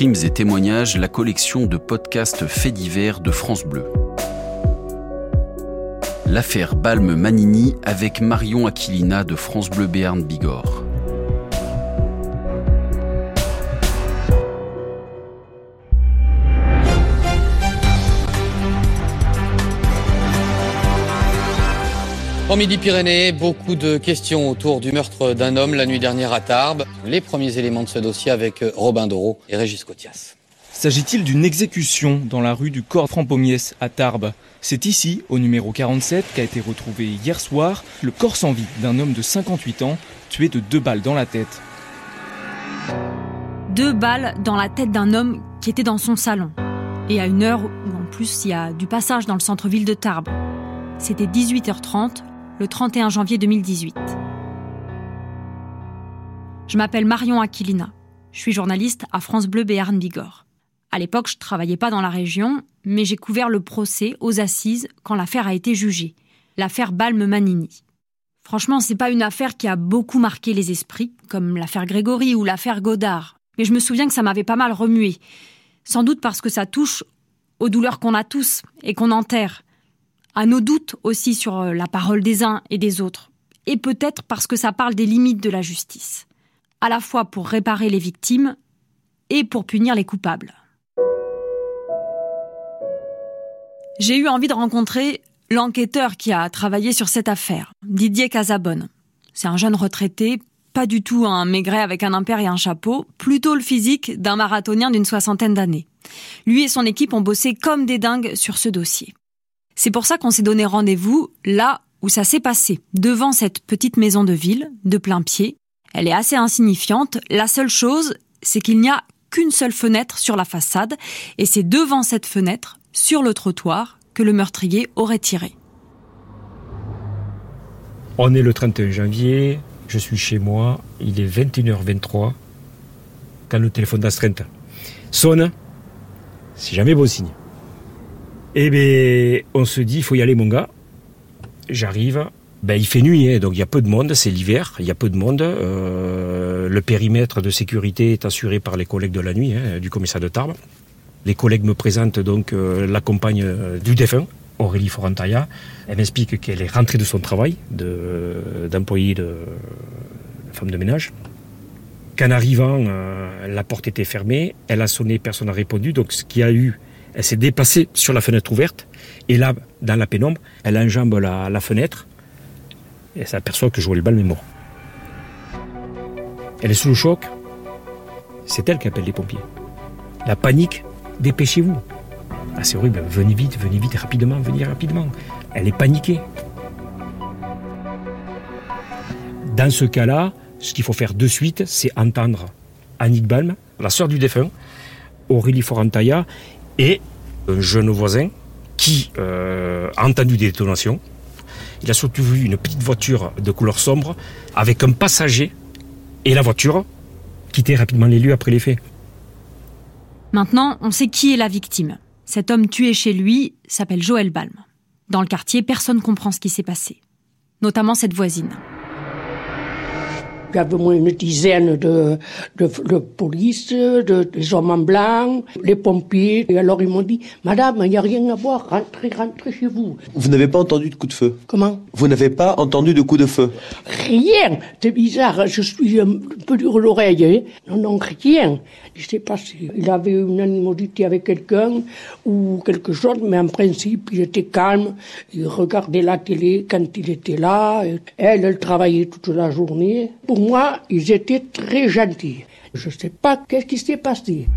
Crimes et témoignages, la collection de podcasts faits divers de France Bleu. L'affaire Balme-Manini avec Marion Aquilina de France Bleu Béarn Bigorre. En Midi-Pyrénées, beaucoup de questions autour du meurtre d'un homme la nuit dernière à Tarbes. Les premiers éléments de ce dossier avec Robin Doro et Régis Cotias. S'agit-il d'une exécution dans la rue du Corps Frampomiès à Tarbes? C'est ici, au numéro 47, qu'a été retrouvé hier soir le corps sans vie d'un homme de 58 ans, tué de deux balles dans la tête. Deux balles dans la tête d'un homme qui était dans son salon. Et à une heure où en plus il y a du passage dans le centre-ville de Tarbes. C'était 18h30 le 31 janvier 2018. Je m'appelle Marion Aquilina. Je suis journaliste à France Bleu Béarn Bigorre. À l'époque, je ne travaillais pas dans la région, mais j'ai couvert le procès aux assises quand l'affaire a été jugée. L'affaire Balme-Manini. Franchement, c'est pas une affaire qui a beaucoup marqué les esprits, comme l'affaire Grégory ou l'affaire Godard. Mais je me souviens que ça m'avait pas mal remué. Sans doute parce que ça touche aux douleurs qu'on a tous et qu'on enterre à nos doutes aussi sur euh, la parole des uns et des autres, et peut-être parce que ça parle des limites de la justice, à la fois pour réparer les victimes et pour punir les coupables. J'ai eu envie de rencontrer l'enquêteur qui a travaillé sur cette affaire, Didier Casabonne. C'est un jeune retraité, pas du tout un maigret avec un impair et un chapeau, plutôt le physique d'un marathonien d'une soixantaine d'années. Lui et son équipe ont bossé comme des dingues sur ce dossier. C'est pour ça qu'on s'est donné rendez-vous là où ça s'est passé, devant cette petite maison de ville, de plein pied. Elle est assez insignifiante. La seule chose, c'est qu'il n'y a qu'une seule fenêtre sur la façade, et c'est devant cette fenêtre, sur le trottoir, que le meurtrier aurait tiré. On est le 31 janvier, je suis chez moi, il est 21h23, quand le téléphone d'astreinte sonne, c'est jamais bon signe. Eh bien, on se dit, il faut y aller, mon gars. J'arrive. Ben, il fait nuit, hein, donc il y a peu de monde, c'est l'hiver, il y a peu de monde. Euh, le périmètre de sécurité est assuré par les collègues de la nuit, hein, du commissariat de Tarbes. Les collègues me présentent donc euh, la compagne euh, du défunt, Aurélie Forantaya. Elle m'explique qu'elle est rentrée de son travail d'employée de, de, femme de ménage. Qu'en arrivant, la porte était fermée, elle a sonné, personne n'a répondu, donc ce qui a eu elle s'est déplacée sur la fenêtre ouverte. Et là, dans la pénombre, elle enjambe la, fenêtre. Et elle s'aperçoit que Joël Balme est mort. Elle est sous le choc. C'est elle qui appelle les pompiers. La panique, dépêchez-vous. Ah, c'est horrible, venez vite, venez vite, rapidement, venez rapidement. Elle est paniquée. Dans ce cas-là, ce qu'il faut faire de suite, c'est entendre Annick Balm, la sœur du défunt, Aurélie Forantaya, et un jeune voisin qui euh, a entendu des détonations. Il a surtout vu une petite voiture de couleur sombre avec un passager et la voiture quitter rapidement les lieux après les faits. Maintenant, on sait qui est la victime. Cet homme tué chez lui s'appelle Joël Balm. Dans le quartier, personne ne comprend ce qui s'est passé, notamment cette voisine. Il y avait moins une dizaine de, de, de police, de, des hommes en blanc, les pompiers. Et alors ils m'ont dit, Madame, il n'y a rien à voir, rentrez, rentrez chez vous. Vous n'avez pas entendu de coup de feu? Comment? Vous n'avez pas entendu de coup de feu? Rien C'est bizarre, je suis un peu dur l'oreille. Hein. Non, non, rien. Je sais pas s'il avait une animosité avec quelqu'un ou quelque chose, mais en principe, il était calme. Il regardait la télé quand il était là. Elle, elle travaillait toute la journée. Pour moi, ils étaient très gentils. Je ne sais pas qu'est-ce qui s'est passé.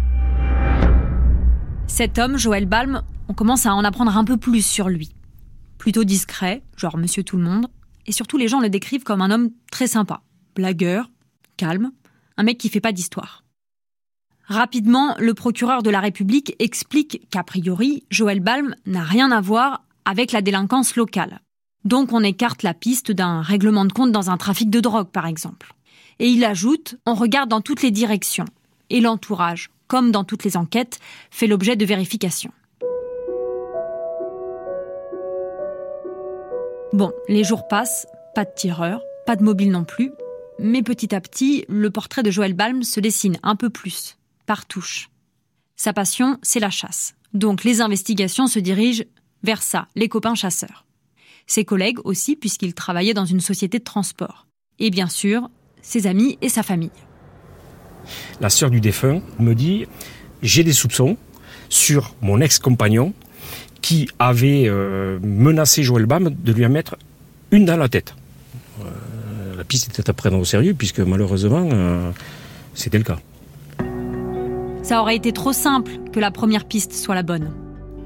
Cet homme, Joël Balm, on commence à en apprendre un peu plus sur lui. Plutôt discret, genre monsieur tout le monde, et surtout les gens le décrivent comme un homme très sympa, blagueur, calme, un mec qui fait pas d'histoire. Rapidement, le procureur de la République explique qu'a priori, Joël Balm n'a rien à voir avec la délinquance locale. Donc on écarte la piste d'un règlement de compte dans un trafic de drogue, par exemple. Et il ajoute, on regarde dans toutes les directions. Et l'entourage, comme dans toutes les enquêtes, fait l'objet de vérifications. Bon, les jours passent, pas de tireur, pas de mobile non plus, mais petit à petit, le portrait de Joël Balm se dessine un peu plus, par touche. Sa passion, c'est la chasse. Donc les investigations se dirigent vers ça, les copains chasseurs. Ses collègues aussi, puisqu'il travaillait dans une société de transport. Et bien sûr, ses amis et sa famille. La sœur du défunt me dit j'ai des soupçons sur mon ex-compagnon qui avait euh, menacé Joël Bam de lui en mettre une dans la tête. Euh, la piste était à prendre au sérieux puisque malheureusement euh, c'était le cas. Ça aurait été trop simple que la première piste soit la bonne.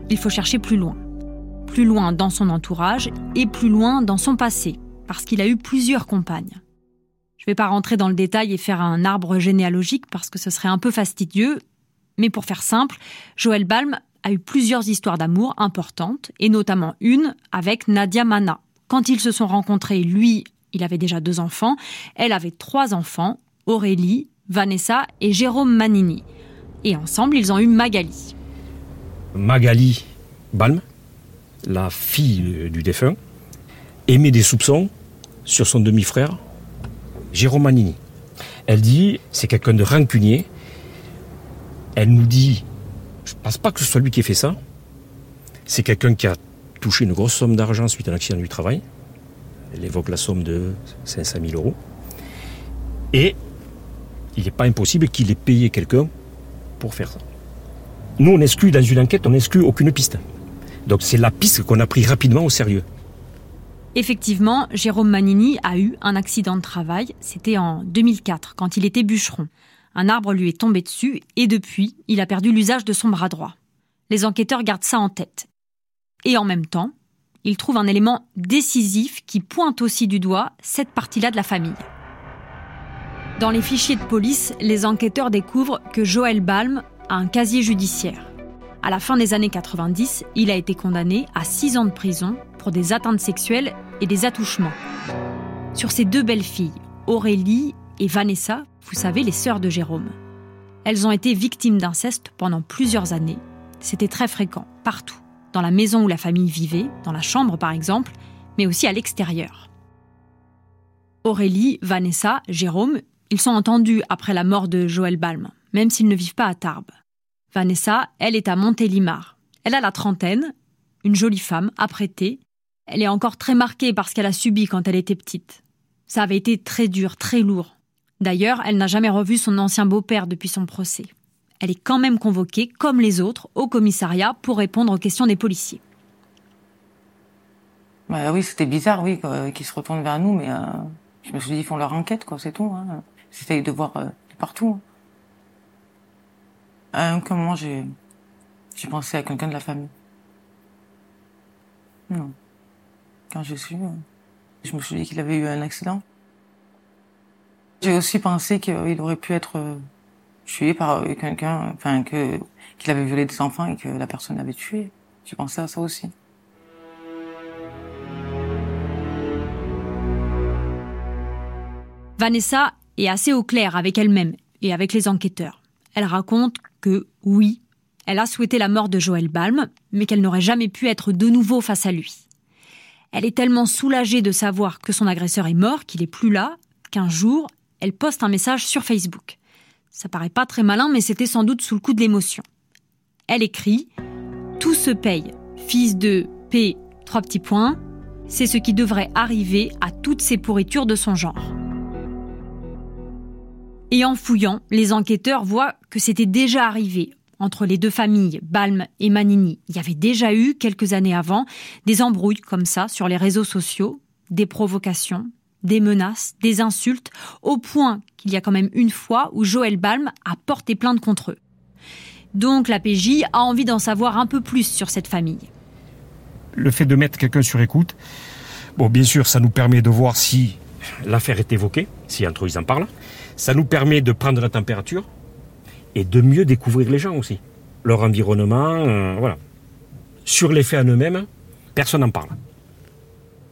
Il faut chercher plus loin. Plus loin dans son entourage et plus loin dans son passé, parce qu'il a eu plusieurs compagnes. Je ne vais pas rentrer dans le détail et faire un arbre généalogique parce que ce serait un peu fastidieux, mais pour faire simple, Joël Balm a eu plusieurs histoires d'amour importantes, et notamment une avec Nadia Mana. Quand ils se sont rencontrés, lui, il avait déjà deux enfants, elle avait trois enfants, Aurélie, Vanessa et Jérôme Manini. Et ensemble, ils ont eu Magali. Magali Balm, la fille du défunt, émet des soupçons sur son demi-frère, Jérôme Manini. Elle dit, c'est quelqu'un de rancunier. Elle nous dit, je ne pense pas que ce soit lui qui ait fait ça. C'est quelqu'un qui a touché une grosse somme d'argent suite à un accident du travail. Elle évoque la somme de 500 000 euros. Et il n'est pas impossible qu'il ait payé quelqu'un pour faire ça. Nous, on exclut dans une enquête, on exclut aucune piste. Donc c'est la piste qu'on a pris rapidement au sérieux. Effectivement, Jérôme Manini a eu un accident de travail. C'était en 2004, quand il était bûcheron. Un arbre lui est tombé dessus et depuis, il a perdu l'usage de son bras droit. Les enquêteurs gardent ça en tête. Et en même temps, ils trouvent un élément décisif qui pointe aussi du doigt cette partie-là de la famille. Dans les fichiers de police, les enquêteurs découvrent que Joël Balm a un casier judiciaire. À la fin des années 90, il a été condamné à 6 ans de prison pour des atteintes sexuelles et des attouchements. Sur ses deux belles filles, Aurélie et Vanessa, vous savez, les sœurs de Jérôme. Elles ont été victimes d'inceste pendant plusieurs années. C'était très fréquent, partout. Dans la maison où la famille vivait, dans la chambre par exemple, mais aussi à l'extérieur. Aurélie, Vanessa, Jérôme, ils sont entendus après la mort de Joël Balm, même s'ils ne vivent pas à Tarbes. Vanessa, elle est à Montélimar. Elle a la trentaine, une jolie femme, apprêtée. Elle est encore très marquée par ce qu'elle a subi quand elle était petite. Ça avait été très dur, très lourd. D'ailleurs, elle n'a jamais revu son ancien beau-père depuis son procès. Elle est quand même convoquée, comme les autres, au commissariat pour répondre aux questions des policiers. Bah oui, c'était bizarre, oui, qu'ils se retournent vers nous, mais euh, je me suis dit, ils font leur enquête, quoi, c'est tout. Hein. J'essaye de voir euh, partout. À un moment, j'ai, j'ai pensé à quelqu'un de la famille. Non. Quand je suis, euh, je me suis dit qu'il avait eu un accident. J'ai aussi pensé qu'il aurait pu être euh, tué par euh, quelqu'un, enfin que qu'il avait violé des enfants et que la personne l'avait tué. J'ai pensé à ça aussi. Vanessa est assez au clair avec elle-même et avec les enquêteurs. Elle raconte que oui, elle a souhaité la mort de Joël Balm, mais qu'elle n'aurait jamais pu être de nouveau face à lui. Elle est tellement soulagée de savoir que son agresseur est mort, qu'il est plus là, qu'un jour, elle poste un message sur Facebook. Ça paraît pas très malin, mais c'était sans doute sous le coup de l'émotion. Elle écrit Tout se paye. Fils de P, trois petits points. C'est ce qui devrait arriver à toutes ces pourritures de son genre. Et en fouillant, les enquêteurs voient que c'était déjà arrivé entre les deux familles, Balm et Manini. Il y avait déjà eu, quelques années avant, des embrouilles comme ça sur les réseaux sociaux, des provocations, des menaces, des insultes, au point qu'il y a quand même une fois où Joël Balm a porté plainte contre eux. Donc la PJ a envie d'en savoir un peu plus sur cette famille. Le fait de mettre quelqu'un sur écoute, bon, bien sûr, ça nous permet de voir si l'affaire est évoquée, si entre eux ils en parlent. Ça nous permet de prendre la température et de mieux découvrir les gens aussi. Leur environnement, euh, voilà. Sur les faits en eux-mêmes, personne n'en parle.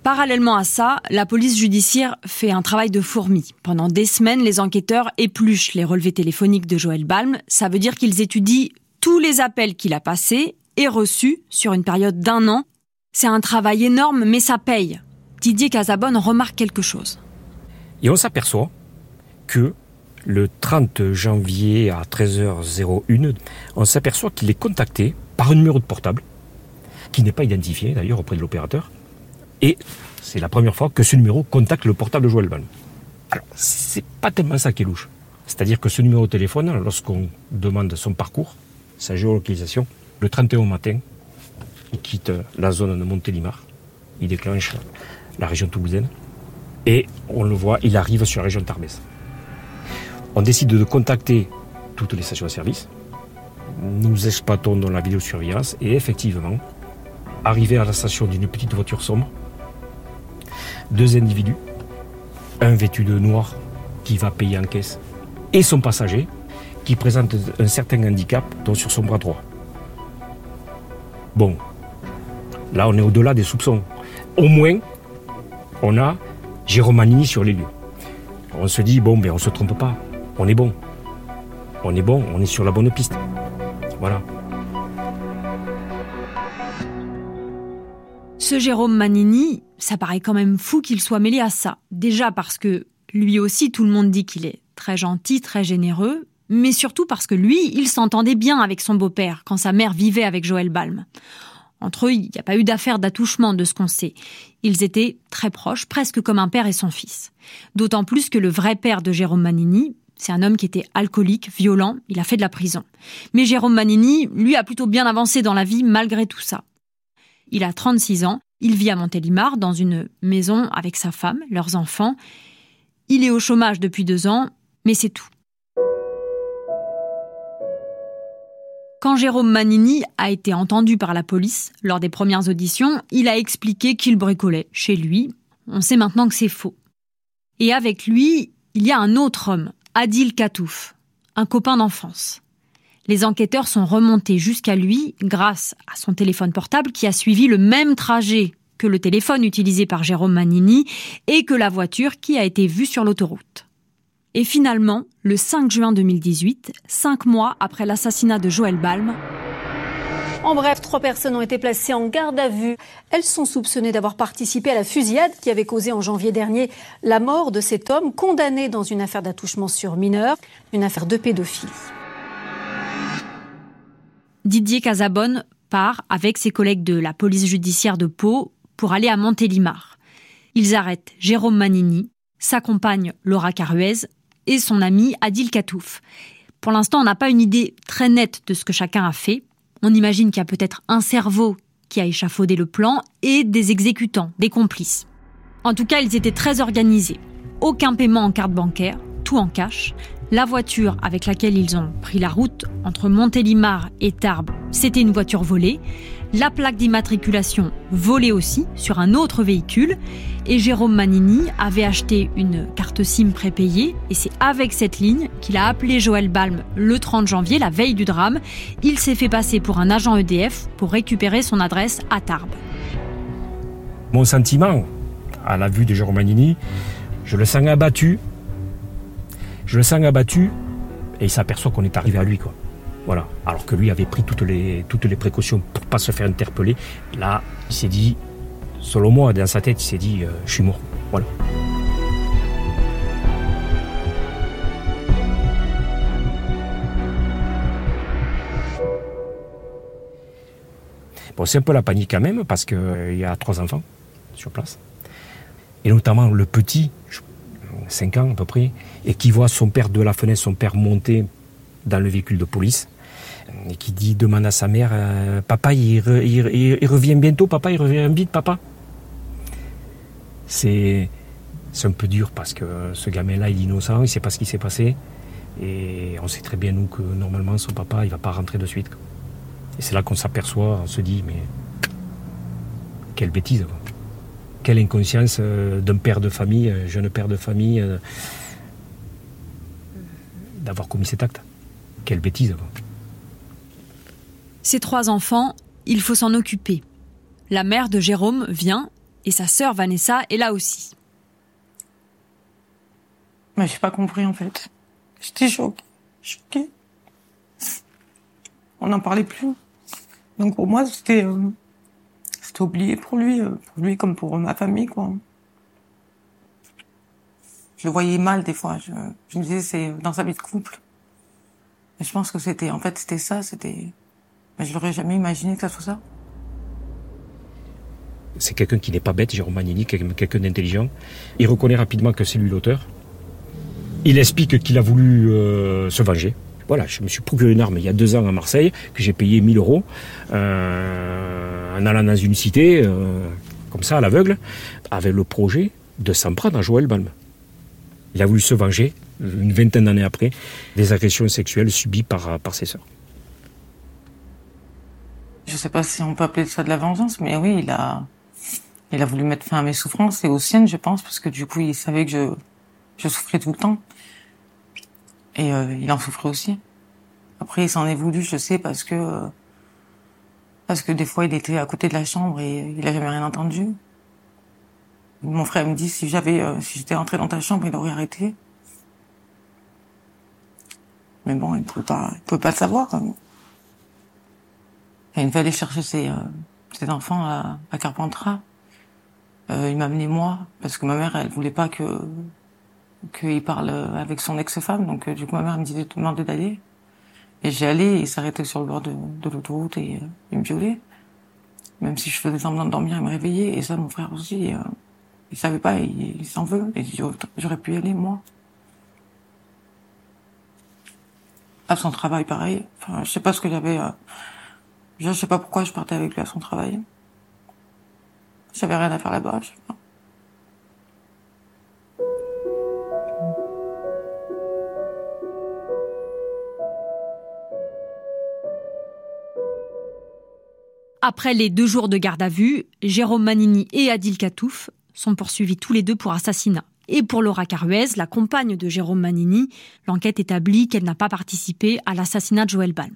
Parallèlement à ça, la police judiciaire fait un travail de fourmi. Pendant des semaines, les enquêteurs épluchent les relevés téléphoniques de Joël Balm. Ça veut dire qu'ils étudient tous les appels qu'il a passés et reçus sur une période d'un an. C'est un travail énorme, mais ça paye. Didier Casabonne remarque quelque chose. Et on s'aperçoit que Le 30 janvier à 13h01, on s'aperçoit qu'il est contacté par un numéro de portable, qui n'est pas identifié d'ailleurs auprès de l'opérateur. Et c'est la première fois que ce numéro contacte le portable de Joël Balm. Alors, c'est pas tellement ça qui est louche. C'est-à-dire que ce numéro de téléphone, lorsqu'on demande son parcours, sa géolocalisation, le 31 matin, il quitte la zone de Montélimar, il déclenche la région toulousaine, et on le voit, il arrive sur la région de Tarbes. On décide de contacter toutes les stations de service, nous exploitons dans la vidéosurveillance, et effectivement, arrivé à la station d'une petite voiture sombre, deux individus, un vêtu de noir qui va payer en caisse, et son passager qui présente un certain handicap, dont sur son bras droit. Bon, là on est au-delà des soupçons. Au moins, on a Jérôme Manini sur les lieux. On se dit, bon, mais on ne se trompe pas, on est bon. On est bon, on est sur la bonne piste. Voilà. Ce Jérôme Manini, ça paraît quand même fou qu'il soit mêlé à ça. Déjà parce que lui aussi, tout le monde dit qu'il est très gentil, très généreux, mais surtout parce que lui, il s'entendait bien avec son beau-père quand sa mère vivait avec Joël Balm. Entre eux, il n'y a pas eu d'affaire d'attouchement de ce qu'on sait. Ils étaient très proches, presque comme un père et son fils. D'autant plus que le vrai père de Jérôme Manini, c'est un homme qui était alcoolique, violent, il a fait de la prison. Mais Jérôme Manini, lui, a plutôt bien avancé dans la vie malgré tout ça. Il a 36 ans, il vit à Montélimar dans une maison avec sa femme, leurs enfants. Il est au chômage depuis deux ans, mais c'est tout. Quand Jérôme Manini a été entendu par la police lors des premières auditions, il a expliqué qu'il bricolait chez lui. On sait maintenant que c'est faux. Et avec lui, il y a un autre homme, Adil Katouf, un copain d'enfance. Les enquêteurs sont remontés jusqu'à lui grâce à son téléphone portable qui a suivi le même trajet que le téléphone utilisé par Jérôme Manini et que la voiture qui a été vue sur l'autoroute. Et finalement, le 5 juin 2018, cinq mois après l'assassinat de Joël Balm, en bref, trois personnes ont été placées en garde à vue. Elles sont soupçonnées d'avoir participé à la fusillade qui avait causé en janvier dernier la mort de cet homme condamné dans une affaire d'attouchement sur mineur, une affaire de pédophilie. Didier Casabonne part avec ses collègues de la police judiciaire de Pau pour aller à Montélimar. Ils arrêtent Jérôme Manini, sa compagne Laura Caruez et son ami Adil Katouf. Pour l'instant, on n'a pas une idée très nette de ce que chacun a fait. On imagine qu'il y a peut-être un cerveau qui a échafaudé le plan et des exécutants, des complices. En tout cas, ils étaient très organisés. Aucun paiement en carte bancaire, tout en cash. La voiture avec laquelle ils ont pris la route entre Montélimar et Tarbes, c'était une voiture volée. La plaque d'immatriculation volée aussi sur un autre véhicule. Et Jérôme Manini avait acheté une carte SIM prépayée. Et c'est avec cette ligne qu'il a appelé Joël Balm le 30 janvier, la veille du drame. Il s'est fait passer pour un agent EDF pour récupérer son adresse à Tarbes. Mon sentiment, à la vue de Jérôme Manini, je le sens abattu. Je le sens abattu et il s'aperçoit qu'on est arrivé à lui, quoi. Voilà. Alors que lui avait pris toutes les, précautions pour pas se faire interpeller. Là, il s'est dit, selon moi, dans sa tête, il s'est dit, euh, je suis mort. Voilà. Bon, c'est un peu la panique quand même, parce qu'il il y a trois enfants sur place. Et notamment le petit, 5 ans à peu près, et qui voit son père de la fenêtre, son père monter dans le véhicule de police, et qui dit, demande à sa mère, euh, papa, il, re- il- il- il revient bientôt, papa, il revient vite, papa. C'est, un peu dur parce que ce gamin-là, il est innocent, il ne sait pas ce qui s'est passé, et on sait très bien, nous, que normalement, son papa, il va pas rentrer de suite. Et c'est là qu'on s'aperçoit, on se dit, mais quelle bêtise. quoi. Quelle inconscience euh, d'un père de famille, un jeune père de famille, euh, d'avoir commis cet acte. Quelle bêtise. quoi. Ces trois enfants, il faut s'en occuper. La mère de Jérôme vient et sa sœur Vanessa est là aussi. Mais j'ai pas compris en fait. J'étais choquée. Choquée. On n'en parlait plus. Donc pour moi, c'était euh, c'était oublié pour lui, euh, pour lui comme pour ma famille quoi. je le voyais mal des fois. Je, je me disais c'est dans sa vie de couple. Et je pense que c'était, en fait, c'était ça. C'était, mais je l'aurais jamais imaginé que ça soit ça. C'est quelqu'un qui n'est pas bête, Jérôme Magnini, quelqu'un d'intelligent. Il reconnaît rapidement que c'est lui l'auteur. Il explique qu'il a voulu euh, se venger. Voilà, je me suis procuré une arme il y a deux ans à Marseille, que j'ai payé 1000 euros, euh, en allant dans une cité, euh, comme ça, à l'aveugle, avec le projet de s'en prendre à Joël Balm. Il a voulu se venger, une vingtaine d'années après, des agressions sexuelles subies par ses sœurs. Je sais pas si on peut appeler ça de la vengeance, mais oui, il a, il a voulu mettre fin à mes souffrances et aux siennes, je pense, parce que du coup, il savait que je, je souffrais tout le temps. Et euh, il en souffrait aussi. Après, il s'en est voulu, je sais, parce que euh, parce que des fois, il était à côté de la chambre et il a jamais rien entendu. Mon frère me dit si j'avais, euh, si j'étais rentré dans ta chambre, il aurait arrêté. Mais bon, il peut pas, il peut pas le savoir. Il va aller chercher ses, ses enfants à, à Carpentras. il m'a amené moi parce que ma mère, elle voulait pas que qu'il parle avec son ex-femme. Donc, du coup, ma mère me disait, demandait d'aller. Et j'ai allé, il s'arrêtait sur le bord de, de l'autoroute et euh, il me violait. Même si je faisais semblant de dormir, il me réveillait. Et ça, mon frère aussi, euh, il savait pas, il, s'en veut. Et j'aurais pu y aller, moi. À son travail, pareil. Enfin, je sais pas ce que j'avais... Je sais pas pourquoi je partais avec lui à son travail. J'avais rien à faire là-bas, je. Après les deux jours de garde à vue, Jérôme Manini et Adil Katouf sont poursuivis tous les deux pour assassinat. Et pour Laura Caruez, la compagne de Jérôme Manini, l'enquête établit qu'elle n'a pas participé à l'assassinat de Joël Balm.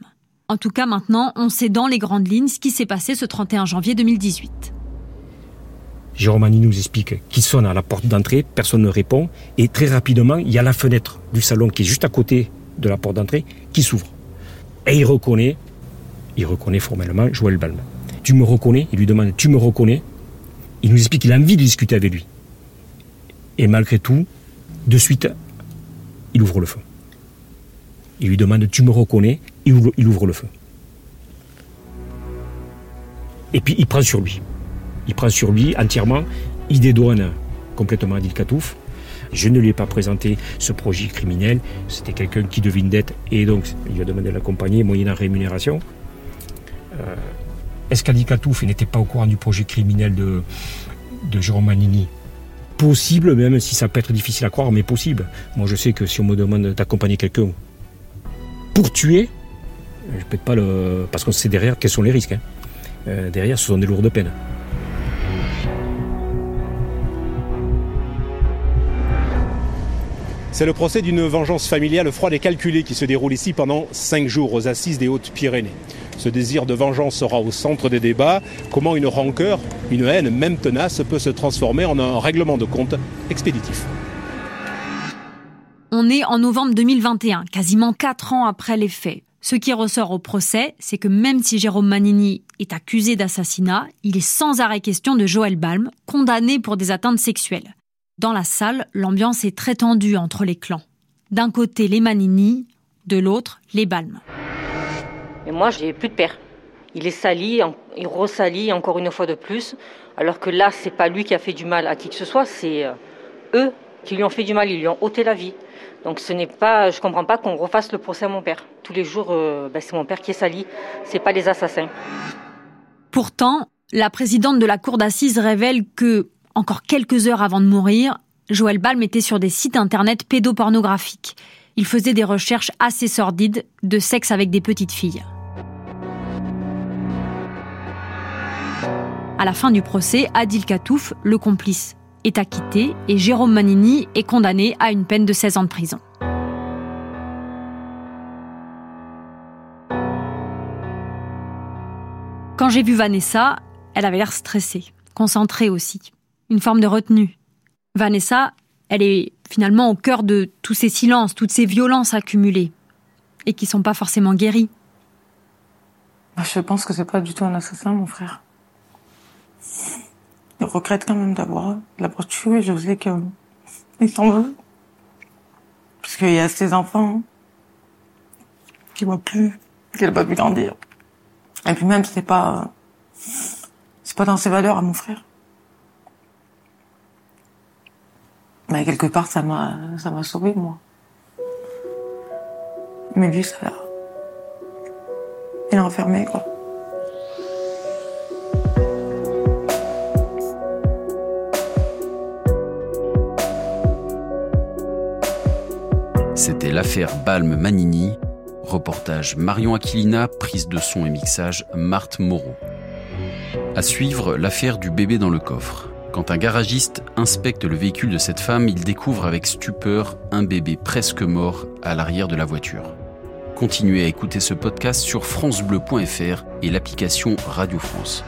En tout cas, maintenant, on sait dans les grandes lignes ce qui s'est passé ce 31 janvier 2018. Jérôme nous explique qu'il sonne à la porte d'entrée, personne ne répond, et très rapidement, il y a la fenêtre du salon qui est juste à côté de la porte d'entrée qui s'ouvre. Et il reconnaît, il reconnaît formellement Joël Balm. Tu me reconnais? Il lui demande Tu me reconnais? Il nous explique qu'il a envie de discuter avec lui. Et malgré tout, de suite, il ouvre le feu. Il lui demande Tu me reconnais? Il ouvre, le feu. Et puis il prend sur lui. Il prend sur lui entièrement. Il dédouane complètement Adil Katouf. Je ne lui ai pas présenté ce projet criminel. C'était quelqu'un qui devait une dette et donc il lui a demandé de l'accompagner moyennant rémunération. Euh, est-ce qu'Ali Katouf n'était pas au courant du projet criminel de, de Jérôme Manini? Possible, même si ça peut être difficile à croire, mais possible. Moi, je sais que si on me demande d'accompagner quelqu'un pour tuer, je peux pas le. Parce qu'on sait derrière quels sont les risques. Hein. Euh, derrière, ce sont des lourdes peines. C'est le procès d'une vengeance familiale froide et calculée qui se déroule ici pendant cinq jours aux assises des Hautes-Pyrénées. Ce désir de vengeance sera au centre des débats. Comment une rancœur, une haine, même tenace, peut se transformer en un règlement de compte expéditif? On est en novembre 2021, quasiment quatre ans après les faits. Ce qui ressort au procès, c'est que même si Jérôme Manini est accusé d'assassinat, il est sans arrêt question de Joël Balm, condamné pour des atteintes sexuelles. Dans la salle, l'ambiance est très tendue entre les clans. D'un côté les Manini, de l'autre les Balm. Et moi, j'ai plus de père. Il est sali, il ressalit encore une fois de plus, alors que là, c'est pas lui qui a fait du mal à qui que ce soit, c'est euh, eux qui lui ont fait du mal, ils lui ont ôté la vie. Donc ce n'est pas, je comprends pas qu'on refasse le procès à mon père. Tous les jours, euh, ben, c'est mon père qui est sali, c'est pas les assassins. Pourtant, la présidente de la cour d'assises révèle que encore quelques heures avant de mourir, Joël Balm était sur des sites internet pédopornographiques. Il faisait des recherches assez sordides de sexe avec des petites filles. À la fin du procès, Adil Katouf, le complice, est acquitté et Jérôme Manini est condamné à une peine de 16 ans de prison. Quand j'ai vu Vanessa, elle avait l'air stressée, concentrée aussi une forme de retenue. Vanessa, elle est finalement au cœur de tous ces silences, toutes ces violences accumulées, et qui sont pas forcément guéries. Je pense que c'est pas du tout un assassin, mon frère. Il regrette quand même d'avoir, l'avoir tué, je sais qu'il s'en veut. Parce qu'il y a ses enfants qui voient plus, qui n'ont pas pu grandir. Et puis même, c'est pas, c'est pas dans ses valeurs à mon frère. Mais quelque part, ça m'a, ça m'a sauvé, moi. Mais lui, ça l'a. Il est enfermé, quoi. C'était l'affaire Balme-Manini. Reportage Marion Aquilina, prise de son et mixage Marthe Moreau. À suivre, l'affaire du bébé dans le coffre. Quand un garagiste inspecte le véhicule de cette femme, il découvre avec stupeur un bébé presque mort à l'arrière de la voiture. Continuez à écouter ce podcast sur francebleu.fr et l'application Radio France.